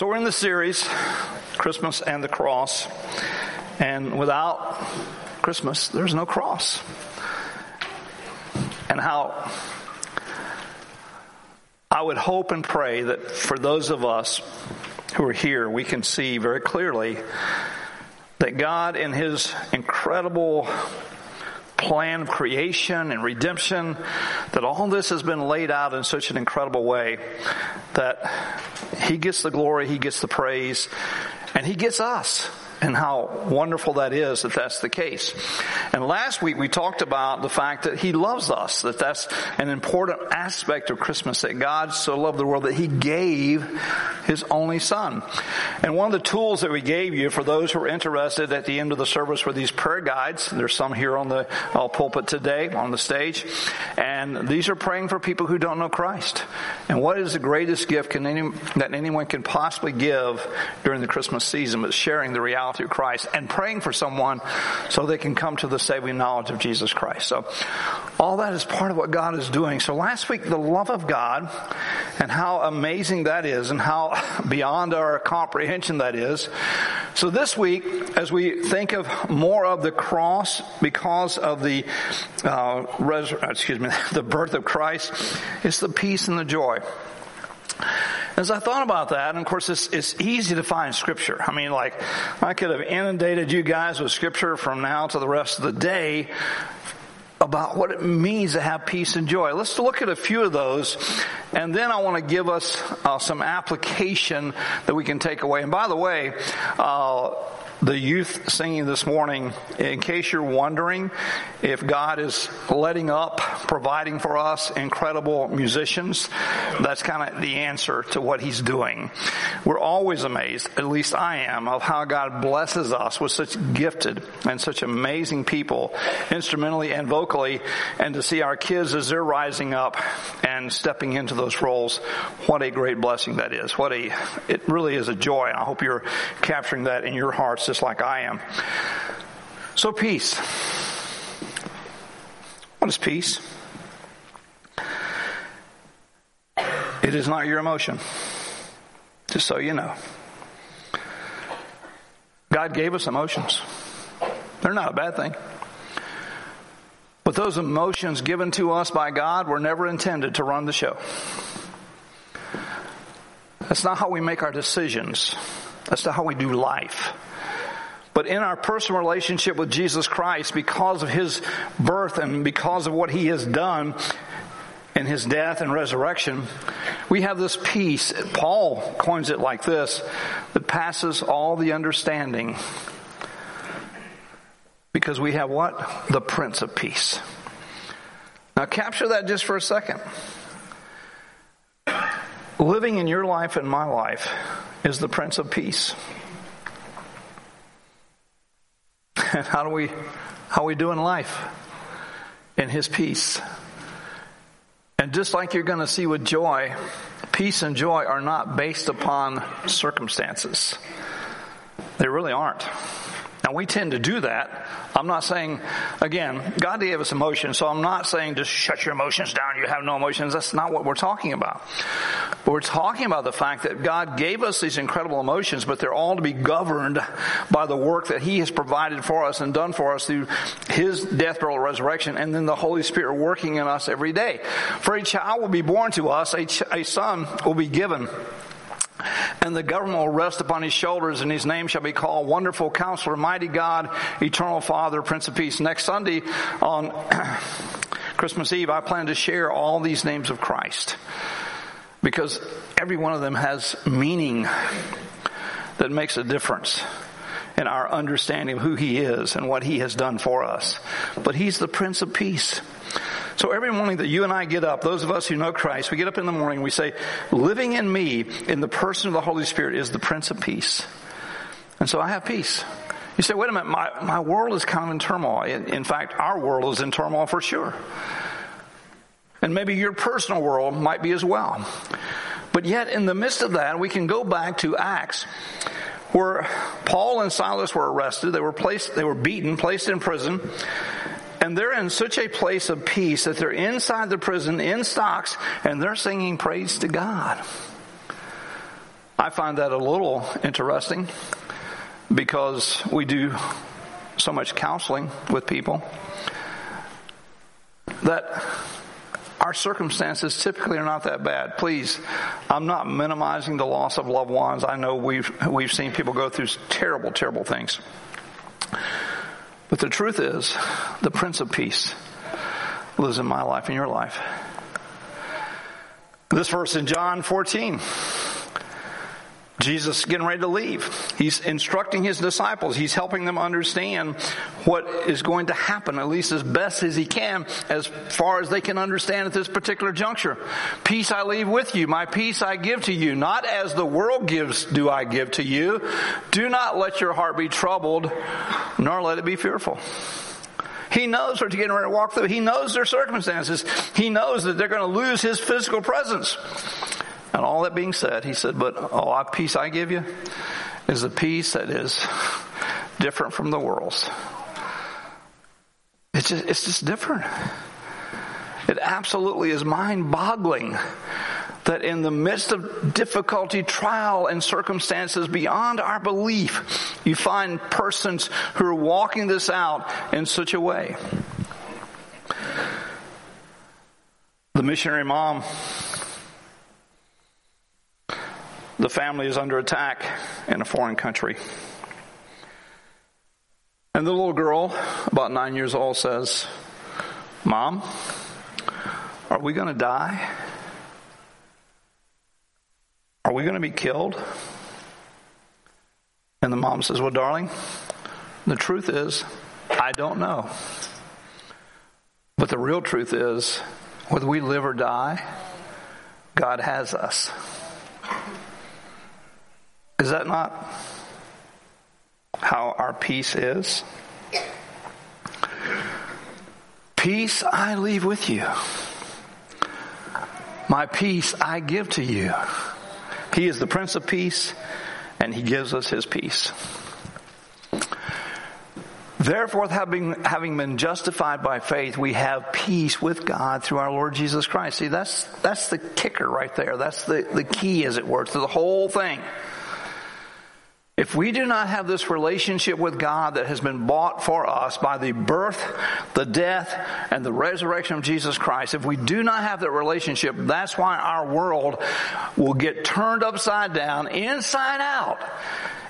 So we're in the series, Christmas and the Cross. And without Christmas, there's no cross. And how I would hope and pray that for those of us who are here, we can see very clearly that God, in His incredible plan of creation and redemption, that all this has been laid out in such an incredible way that He gets the glory, He gets the praise, and He gets us and how wonderful that is that that's the case. And last week we talked about the fact that He loves us, that that's an important aspect of Christmas, that God so loved the world that He gave His only Son. And one of the tools that we gave you for those who are interested at the end of the service were these prayer guides. There's some here on the uh, pulpit today, on the stage. And these are praying for people who don't know Christ. And what is the greatest gift any, that anyone can possibly give during the Christmas season but sharing the reality through Christ and praying for someone so they can come to the saving knowledge of Jesus Christ. So all that is part of what God is doing. So last week, the love of God and how amazing that is and how beyond our comprehension that is. So this week, as we think of more of the cross because of the, uh, res- excuse me, the birth of Christ, it's the peace and the joy. As I thought about that, and of course it's, it's easy to find scripture. I mean, like, I could have inundated you guys with scripture from now to the rest of the day about what it means to have peace and joy. Let's look at a few of those, and then I want to give us uh, some application that we can take away. And by the way, uh, the youth singing this morning, in case you're wondering if God is letting up, providing for us incredible musicians, that's kind of the answer to what He's doing. We're always amazed, at least I am, of how God blesses us with such gifted and such amazing people, instrumentally and vocally, and to see our kids as they're rising up and stepping into those roles. What a great blessing that is. What a, it really is a joy. I hope you're capturing that in your hearts just like I am. So peace. What is peace? It is not your emotion. Just so you know. God gave us emotions. They're not a bad thing. But those emotions given to us by God were never intended to run the show. That's not how we make our decisions. That's not how we do life. But in our personal relationship with Jesus Christ, because of His birth and because of what He has done in His death and resurrection, we have this peace. Paul coins it like this, that passes all the understanding. Because we have what? The Prince of Peace. Now capture that just for a second. Living in your life and my life is the Prince of Peace. And how do we, how we do in life? In His peace. And just like you're going to see with joy, peace and joy are not based upon circumstances. They really aren't. Now we tend to do that. I'm not saying, again, God gave us emotions, so I'm not saying just shut your emotions down, you have no emotions. That's not what we're talking about. We're talking about the fact that God gave us these incredible emotions, but they're all to be governed by the work that He has provided for us and done for us through His death, burial, resurrection, and then the Holy Spirit working in us every day. For a child will be born to us, a, ch- a son will be given and the government will rest upon his shoulders, and his name shall be called Wonderful Counselor, Mighty God, Eternal Father, Prince of Peace. Next Sunday on Christmas Eve, I plan to share all these names of Christ because every one of them has meaning that makes a difference in our understanding of who he is and what he has done for us. But he's the Prince of Peace. So every morning that you and I get up, those of us who know Christ, we get up in the morning, we say, living in me, in the person of the Holy Spirit is the Prince of Peace. And so I have peace. You say, wait a minute, my, my world is kind of in turmoil. In, in fact, our world is in turmoil for sure. And maybe your personal world might be as well. But yet, in the midst of that, we can go back to Acts, where Paul and Silas were arrested. They were placed, they were beaten, placed in prison. And they're in such a place of peace that they're inside the prison in stocks and they're singing praise to God. I find that a little interesting because we do so much counseling with people that our circumstances typically are not that bad. Please, I'm not minimizing the loss of loved ones. I know we've, we've seen people go through terrible, terrible things. But the truth is, the Prince of Peace lives in my life and your life. This verse in John 14. Jesus getting ready to leave. He's instructing his disciples. He's helping them understand what is going to happen, at least as best as he can, as far as they can understand at this particular juncture. Peace I leave with you. My peace I give to you. Not as the world gives do I give to you. Do not let your heart be troubled, nor let it be fearful. He knows what you're getting ready to walk through. He knows their circumstances. He knows that they're going to lose his physical presence. And all that being said, he said, but all peace I give you is a peace that is different from the world's. It's just, it's just different. It absolutely is mind boggling that in the midst of difficulty, trial, and circumstances beyond our belief, you find persons who are walking this out in such a way. The missionary mom the family is under attack in a foreign country. And the little girl, about nine years old, says, Mom, are we going to die? Are we going to be killed? And the mom says, Well, darling, the truth is, I don't know. But the real truth is, whether we live or die, God has us. Is that not how our peace is? Peace I leave with you. My peace I give to you. He is the Prince of Peace, and He gives us His peace. Therefore, having, having been justified by faith, we have peace with God through our Lord Jesus Christ. See, that's, that's the kicker right there. That's the, the key, as it were, to the whole thing. If we do not have this relationship with God that has been bought for us by the birth, the death, and the resurrection of Jesus Christ, if we do not have that relationship, that's why our world will get turned upside down, inside out,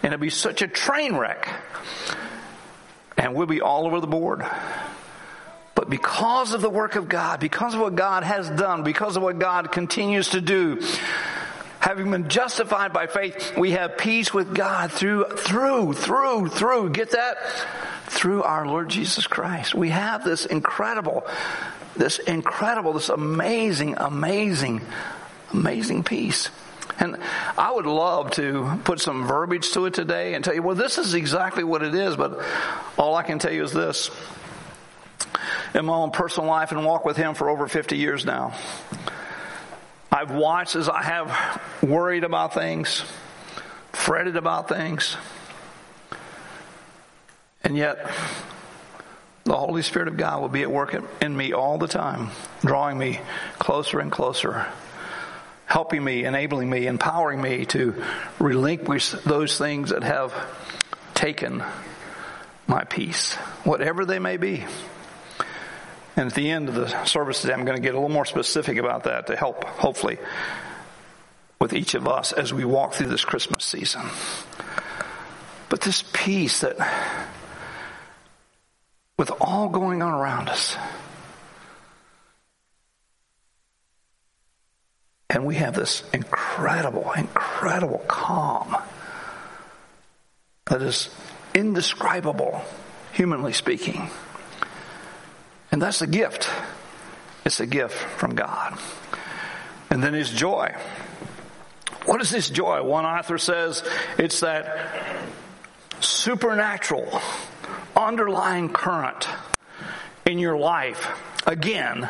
and it'll be such a train wreck. And we'll be all over the board. But because of the work of God, because of what God has done, because of what God continues to do, having been justified by faith, we have peace with God through, through, through, through. Get that? Through our Lord Jesus Christ. We have this incredible, this incredible, this amazing, amazing, amazing peace. And I would love to put some verbiage to it today and tell you, well, this is exactly what it is, but all I can tell you is this. In my own personal life and walk with Him for over 50 years now, I've watched as I have worried about things, fretted about things, and yet the Holy Spirit of God will be at work in me all the time, drawing me closer and closer, helping me, enabling me, empowering me to relinquish those things that have taken my peace, whatever they may be. And at the end of the service today, I'm going to get a little more specific about that to help, hopefully, with each of us as we walk through this Christmas season. But this peace that, with all going on around us, and we have this incredible, incredible calm that is indescribable, humanly speaking. And that's a gift. It's a gift from God. And then his joy. What is this joy? One author says it's that supernatural underlying current in your life, again,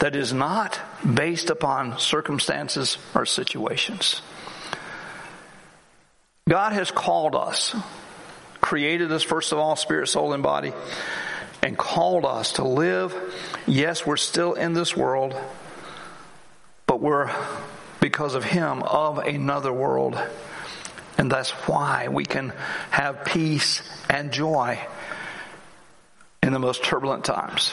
that is not based upon circumstances or situations. God has called us, created us first of all, spirit, soul, and body and called us to live. Yes, we're still in this world, but we're, because of Him, of another world. And that's why we can have peace and joy in the most turbulent times.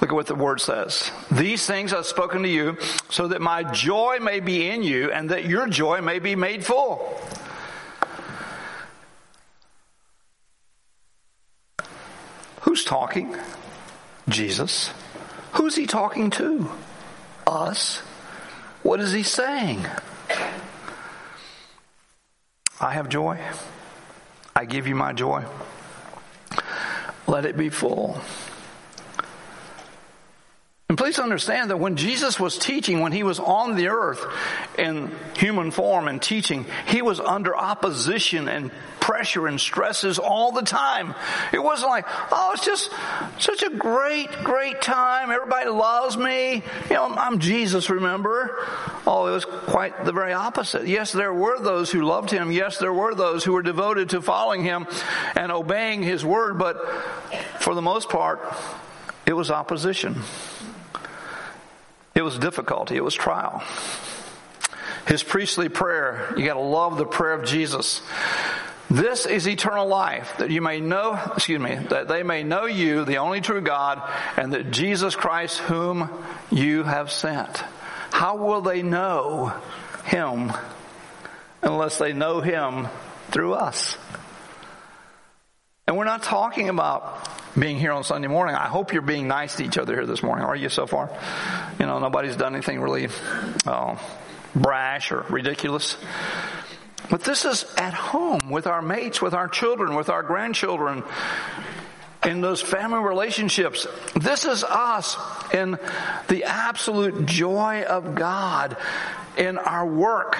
Look at what the word says. These things I've spoken to you so that my joy may be in you and that your joy may be made full. Who's talking? Jesus. Who's he talking to? Us. What is he saying? I have joy. I give you my joy. Let it be full. And please understand that when Jesus was teaching, when he was on the earth in human form and teaching, he was under opposition and pressure and stresses all the time. It wasn't like, oh, it's just such a great, great time. Everybody loves me. You know, I'm Jesus, remember? Oh, it was quite the very opposite. Yes, there were those who loved him. Yes, there were those who were devoted to following him and obeying his word, but for the most part, it was opposition. It was difficulty. It was trial. His priestly prayer, you gotta love the prayer of Jesus. This is eternal life, that you may know, excuse me, that they may know you, the only true God, and that Jesus Christ whom you have sent. How will they know Him unless they know Him through us? And we're not talking about being here on Sunday morning. I hope you're being nice to each other here this morning. Are you so far? You know, nobody's done anything really uh, brash or ridiculous. But this is at home with our mates, with our children, with our grandchildren, in those family relationships. This is us in the absolute joy of God in our work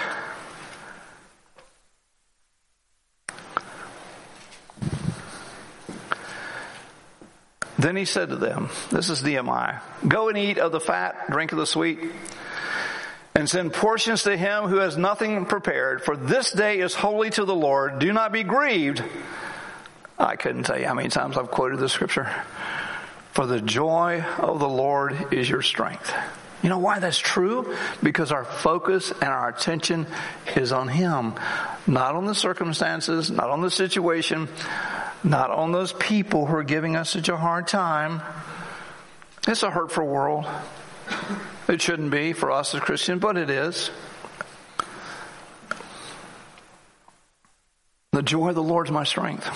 Then he said to them, this is Nehemiah, go and eat of the fat, drink of the sweet, and send portions to him who has nothing prepared, for this day is holy to the Lord. Do not be grieved. I couldn't tell you how many times I've quoted this scripture. For the joy of the Lord is your strength. You know why that's true? Because our focus and our attention is on Him, not on the circumstances, not on the situation, not on those people who are giving us such a hard time. It's a hurtful world. It shouldn't be for us as Christians, but it is. The joy of the Lord is my strength.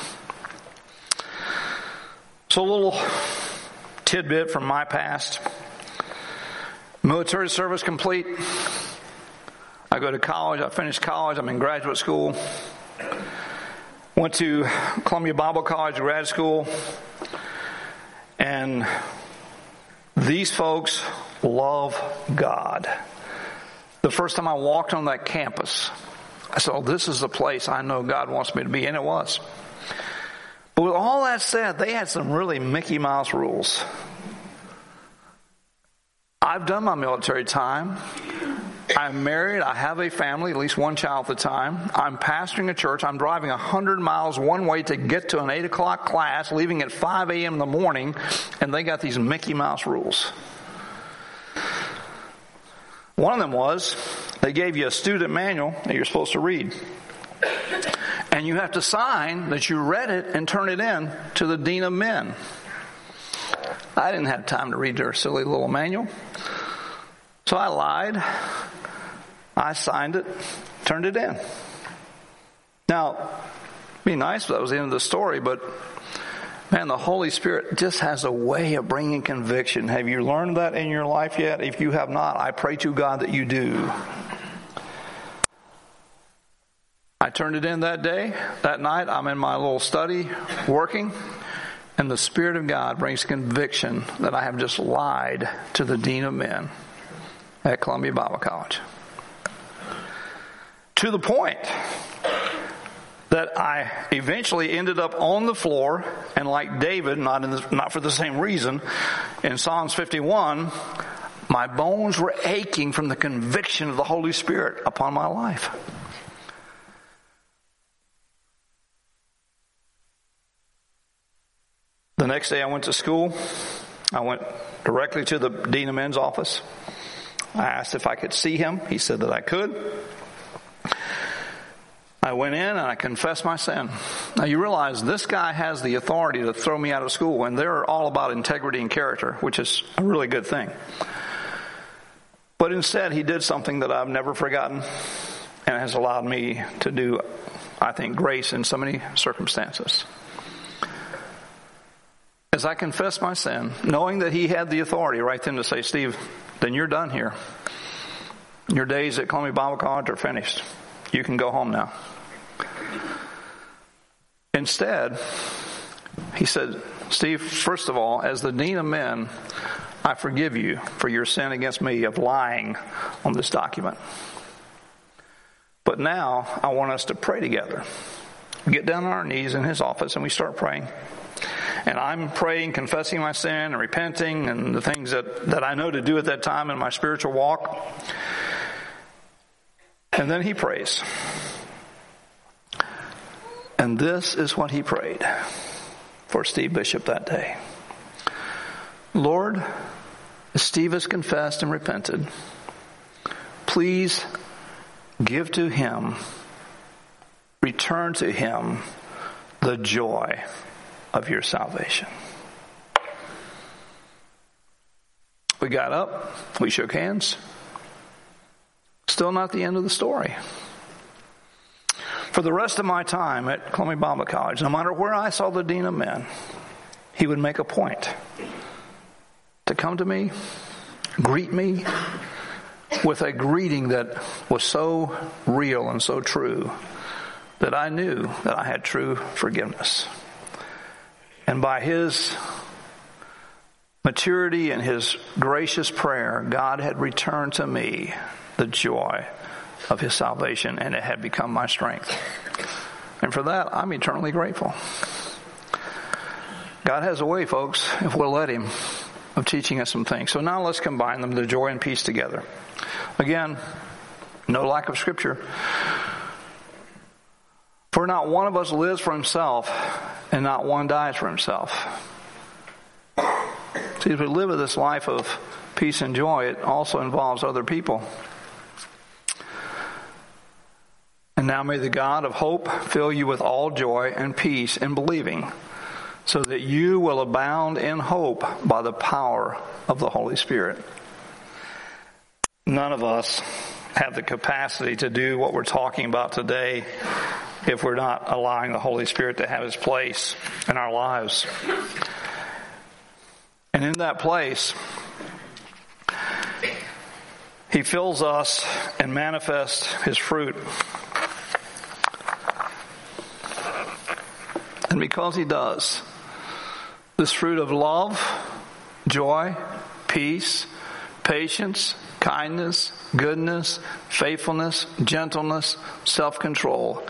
So, a little tidbit from my past. Military service complete. I go to college. I finish college. I'm in graduate school. Went to Columbia Bible College grad school. And these folks love God. The first time I walked on that campus, I said, oh, this is the place I know God wants me to be. And it was. But with all that said, they had some really Mickey Mouse rules. I've done my military time. I'm married. I have a family, at least one child at the time. I'm pastoring a church. I'm driving 100 miles one way to get to an 8 o'clock class, leaving at 5 a.m. in the morning, and they got these Mickey Mouse rules. One of them was they gave you a student manual that you're supposed to read. And you have to sign that you read it and turn it in to the Dean of Men. I didn't have time to read their silly little manual. So I lied. I signed it, turned it in. Now, be nice if that was the end of the story, but man, the Holy Spirit just has a way of bringing conviction. Have you learned that in your life yet? If you have not, I pray to God that you do. I turned it in that day. That night, I'm in my little study working. And the Spirit of God brings conviction that I have just lied to the Dean of Men at Columbia Bible College. To the point that I eventually ended up on the floor, and like David, not, the, not for the same reason, in Psalms 51, my bones were aching from the conviction of the Holy Spirit upon my life. The next day I went to school. I went directly to the Dean of Men's office. I asked if I could see him. He said that I could. I went in and I confessed my sin. Now you realize this guy has the authority to throw me out of school and they're all about integrity and character, which is a really good thing. But instead he did something that I've never forgotten and has allowed me to do, I think, grace in so many circumstances. As I confessed my sin, knowing that he had the authority right then to say, Steve, then you're done here. Your days at Columbia Bible College are finished. You can go home now. Instead, he said, Steve, first of all, as the dean of men, I forgive you for your sin against me of lying on this document. But now I want us to pray together. We get down on our knees in his office and we start praying. And I'm praying, confessing my sin and repenting and the things that, that I know to do at that time in my spiritual walk. And then he prays. And this is what he prayed for Steve Bishop that day. Lord, Steve has confessed and repented. Please give to him, return to him the joy of your salvation. We got up, we shook hands. Still not the end of the story. For the rest of my time at Columbia Bible College, no matter where I saw the Dean of Men, he would make a point to come to me, greet me with a greeting that was so real and so true that I knew that I had true forgiveness. And by his maturity and his gracious prayer, God had returned to me the joy of his salvation and it had become my strength. And for that, I'm eternally grateful. God has a way, folks, if we'll let him, of teaching us some things. So now let's combine them, the joy and peace together. Again, no lack of scripture. For not one of us lives for himself, and not one dies for himself. See, as we live this life of peace and joy, it also involves other people. And now may the God of hope fill you with all joy and peace in believing, so that you will abound in hope by the power of the Holy Spirit. None of us have the capacity to do what we're talking about today if we're not allowing the Holy Spirit to have his place in our lives. And in that place, he fills us and manifests his fruit. And because he does, this fruit of love, joy, peace, patience, kindness, goodness, faithfulness, gentleness, self-control,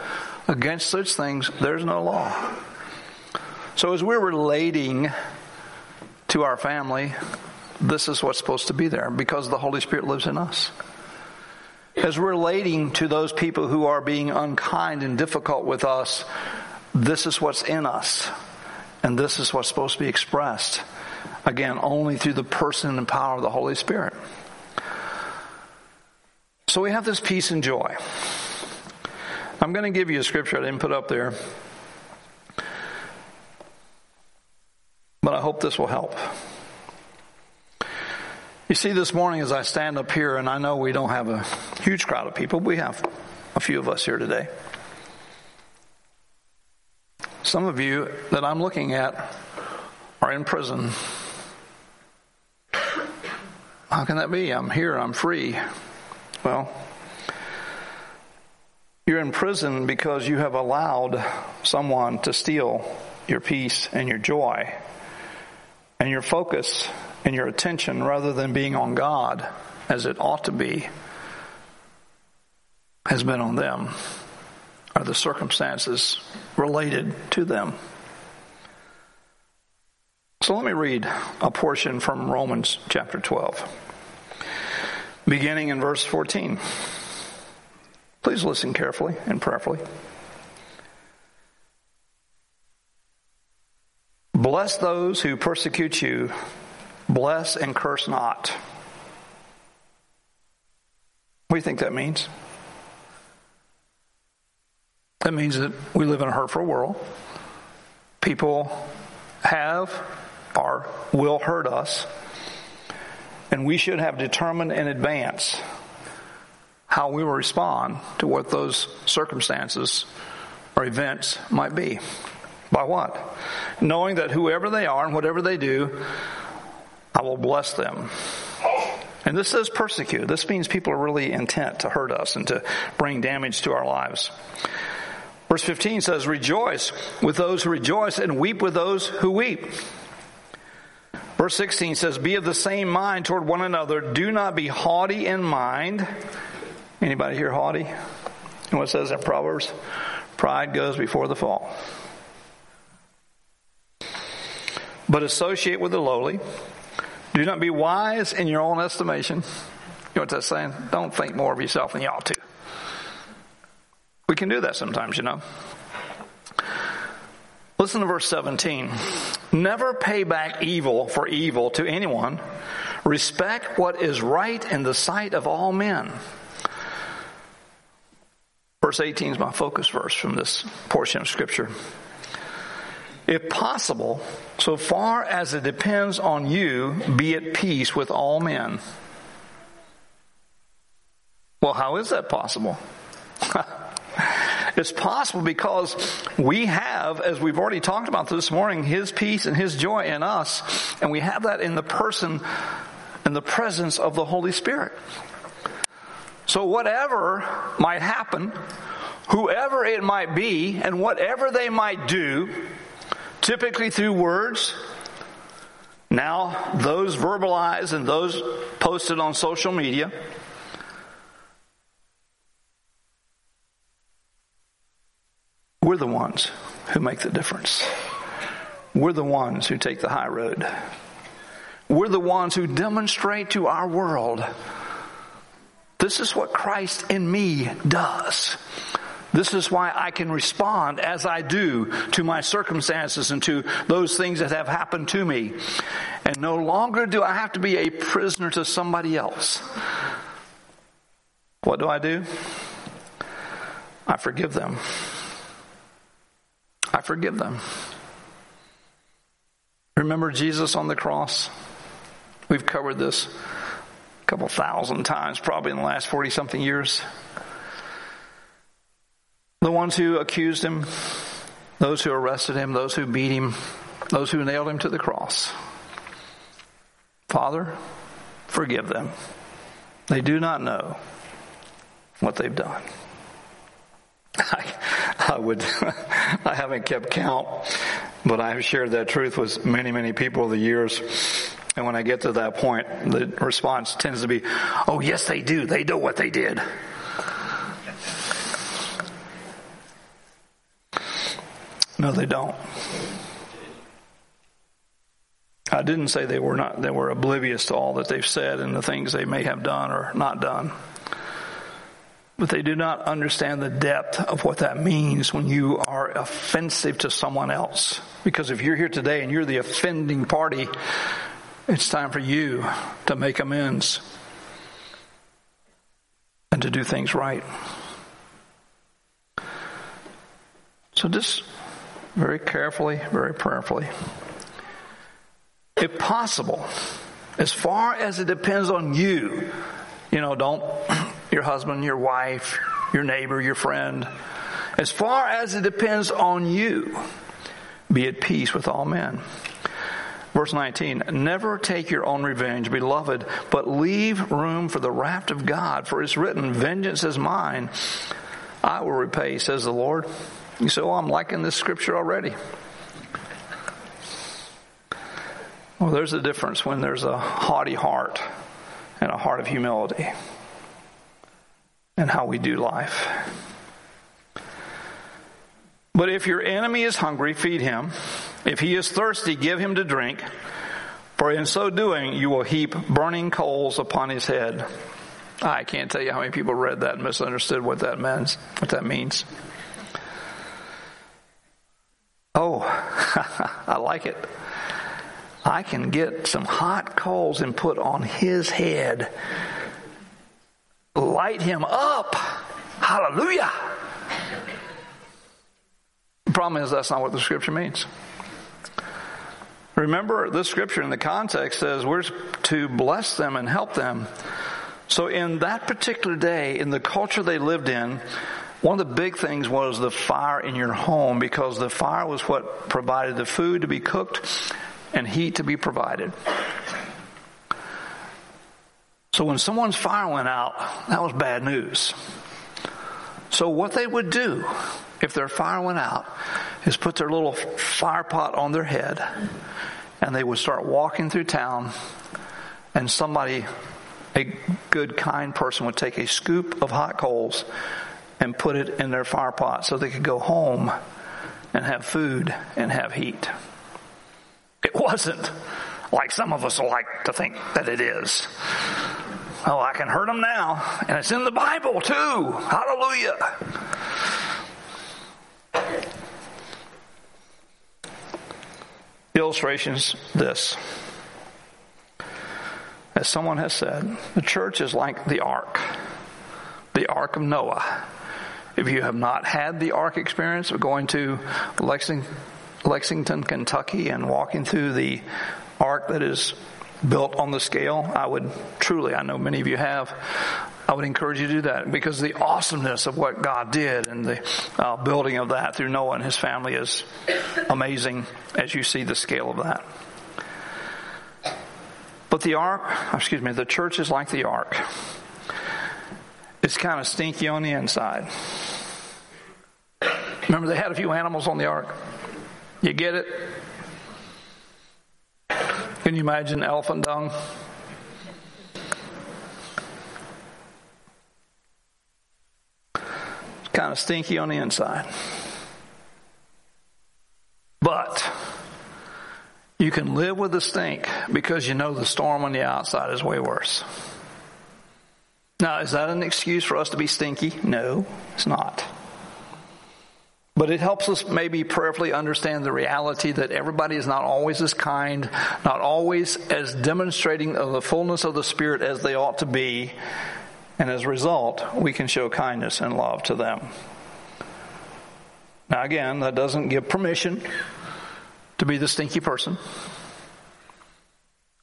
Against such things, there's no law. So as we're relating to our family, this is what's supposed to be there because the Holy Spirit lives in us. As we're relating to those people who are being unkind and difficult with us, this is what's in us. And this is what's supposed to be expressed. Again, only through the person and power of the Holy Spirit. So we have this peace and joy. I'm going to give you a scripture I didn't put up there. But I hope this will help. You see, this morning as I stand up here, and I know we don't have a huge crowd of people, we have a few of us here today. Some of you that I'm looking at are in prison. How can that be? I'm here, I'm free. Well, you're in prison because you have allowed someone to steal your peace and your joy and your focus and your attention rather than being on God as it ought to be has been on them or the circumstances related to them. So let me read a portion from Romans chapter 12, beginning in verse 14. Please listen carefully and prayerfully. Bless those who persecute you. Bless and curse not. What do you think that means? That means that we live in a hurtful world. People have or will hurt us. And we should have determined in advance how we will respond to what those circumstances or events might be. By what? Knowing that whoever they are and whatever they do, I will bless them. And this says persecute. This means people are really intent to hurt us and to bring damage to our lives. Verse 15 says, Rejoice with those who rejoice and weep with those who weep. Verse 16 says, Be of the same mind toward one another. Do not be haughty in mind. Anybody here haughty? And what says in Proverbs? Pride goes before the fall. But associate with the lowly. Do not be wise in your own estimation. You know what that's saying? Don't think more of yourself than you ought to. We can do that sometimes, you know. Listen to verse 17. Never pay back evil for evil to anyone. Respect what is right in the sight of all men. Verse 18 is my focus verse from this portion of scripture. If possible, so far as it depends on you, be at peace with all men. Well, how is that possible? It's possible because we have, as we've already talked about this morning, His peace and His joy in us, and we have that in the person and the presence of the Holy Spirit. So whatever might happen, whoever it might be, and whatever they might do, typically through words, now those verbalized and those posted on social media, We're the ones who make the difference. We're the ones who take the high road. We're the ones who demonstrate to our world this is what Christ in me does. This is why I can respond as I do to my circumstances and to those things that have happened to me. And no longer do I have to be a prisoner to somebody else. What do I do? I forgive them. I forgive them. Remember Jesus on the cross? We've covered this a couple thousand times, probably in the last 40 something years. The ones who accused him, those who arrested him, those who beat him, those who nailed him to the cross. Father, forgive them. They do not know what they've done. I, I would, I haven't kept count, but I have shared that truth with many, many people over the years. And when I get to that point, the response tends to be, oh yes they do, they know what they did. No, they don't. I didn't say they were not, they were oblivious to all that they've said and the things they may have done or not done but they do not understand the depth of what that means when you are offensive to someone else. Because if you're here today and you're the offending party, it's time for you to make amends and to do things right. So just very carefully, very prayerfully. If possible, as far as it depends on you, you know, don't your husband, your wife, your neighbor, your friend. As far as it depends on you, be at peace with all men. Verse 19, never take your own revenge, beloved, but leave room for the wrath of God, for it's written, vengeance is mine, I will repay, says the Lord. You say, well, I'm liking this scripture already. Well, there's a difference when there's a haughty heart and a heart of humility and how we do life. But if your enemy is hungry, feed him. If he is thirsty, give him to drink. For in so doing, you will heap burning coals upon his head. I can't tell you how many people read that and misunderstood what that means. What that means. Oh, I like it. I can get some hot coals and put on his head light him up. Hallelujah. The problem is that's not what the scripture means. Remember, this scripture in the context says we're to bless them and help them. So in that particular day, in the culture they lived in, one of the big things was the fire in your home because the fire was what provided the food to be cooked and heat to be provided. So when someone's fire went out, that was bad news. So what they would do if their fire went out is put their little fire pot on their head and they would start walking through town and somebody, a good kind person would take a scoop of hot coals and put it in their fire pot so they could go home and have food and have heat. It wasn't like some of us like to think that it is. Oh, I can hurt them now. And it's in the Bible too. Hallelujah. Illustrations this. As someone has said, the church is like the ark, the ark of Noah. If you have not had the ark experience of going to Lexington, Lexington, Kentucky and walking through the ark that is built on the scale, I would truly, I know many of you have, I would encourage you to do that because the awesomeness of what God did and the uh, building of that through Noah and his family is amazing as you see the scale of that. But the ark, excuse me, the church is like the ark. It's kind of stinky on the inside. Remember, they had a few animals on the ark. You get it? Can you imagine elephant dung? It's kind of stinky on the inside. But you can live with the stink because you know the storm on the outside is way worse. Now, is that an excuse for us to be stinky? No, it's not. But it helps us maybe prayerfully understand the reality that everybody is not always as kind, not always as demonstrating of the fullness of the Spirit as they ought to be. And as a result, we can show kindness and love to them. Now, again, that doesn't give permission to be the stinky person,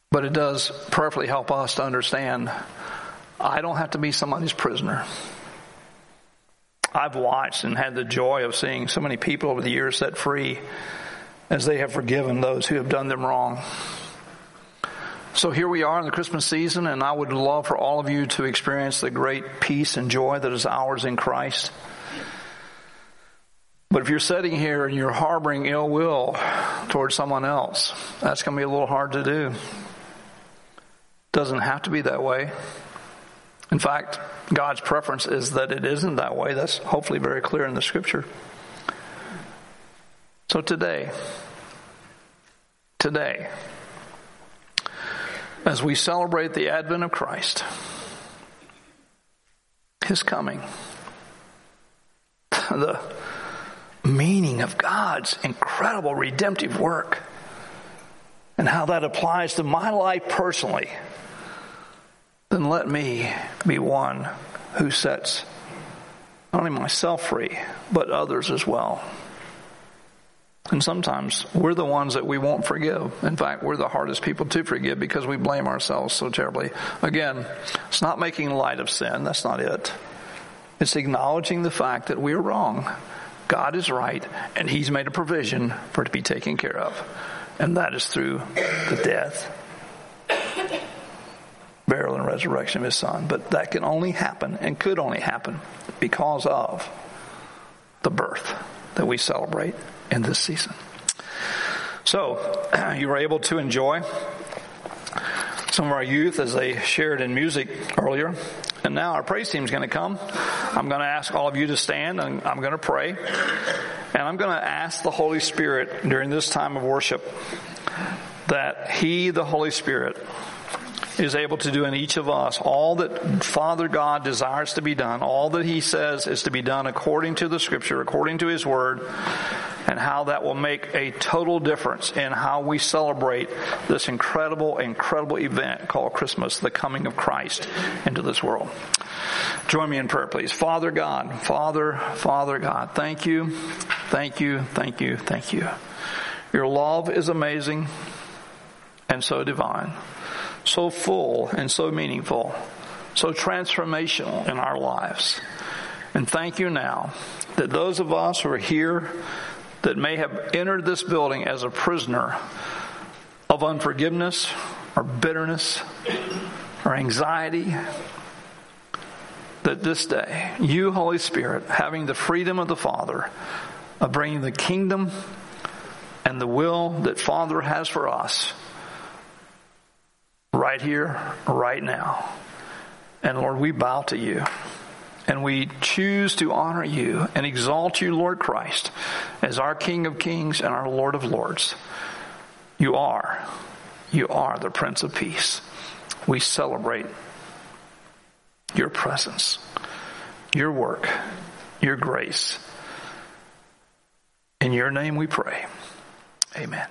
but it does prayerfully help us to understand I don't have to be somebody's prisoner. I've watched and had the joy of seeing so many people over the years set free as they have forgiven those who have done them wrong. So here we are in the Christmas season, and I would love for all of you to experience the great peace and joy that is ours in Christ. But if you're sitting here and you're harboring ill will towards someone else, that's going to be a little hard to do. Doesn't have to be that way. In fact, God's preference is that it isn't that way. That's hopefully very clear in the scripture. So today, today, as we celebrate the advent of Christ, His coming, the meaning of God's incredible redemptive work, and how that applies to my life personally then let me be one who sets not only myself free, but others as well. And sometimes we're the ones that we won't forgive. In fact, we're the hardest people to forgive because we blame ourselves so terribly. Again, it's not making light of sin. That's not it. It's acknowledging the fact that we're wrong. God is right, and He's made a provision for it to be taken care of. And that is through the death burial, and resurrection of his son. But that can only happen and could only happen because of the birth that we celebrate in this season. So, you were able to enjoy some of our youth as they shared in music earlier. And now our praise team is going to come. I'm going to ask all of you to stand and I'm going to pray. And I'm going to ask the Holy Spirit during this time of worship that He, the Holy Spirit, is able to do in each of us all that Father God desires to be done, all that He says is to be done according to the Scripture, according to His Word, and how that will make a total difference in how we celebrate this incredible, incredible event called Christmas, the coming of Christ into this world. Join me in prayer, please. Father God, Father, Father God, thank you Thank you, thank you, thank you. Your love is amazing and so divine, so full and so meaningful, so transformational in our lives. And thank you now that those of us who are here that may have entered this building as a prisoner of unforgiveness or bitterness or anxiety, that this day, you, Holy Spirit, having the freedom of the Father, of bringing the kingdom and the will that Father has for us right here, right now. And Lord, we bow to you and we choose to honor you and exalt you, Lord Christ, as our King of Kings and our Lord of Lords. You are, you are the Prince of Peace. We celebrate your presence, your work, your grace. In your name we pray. Amen.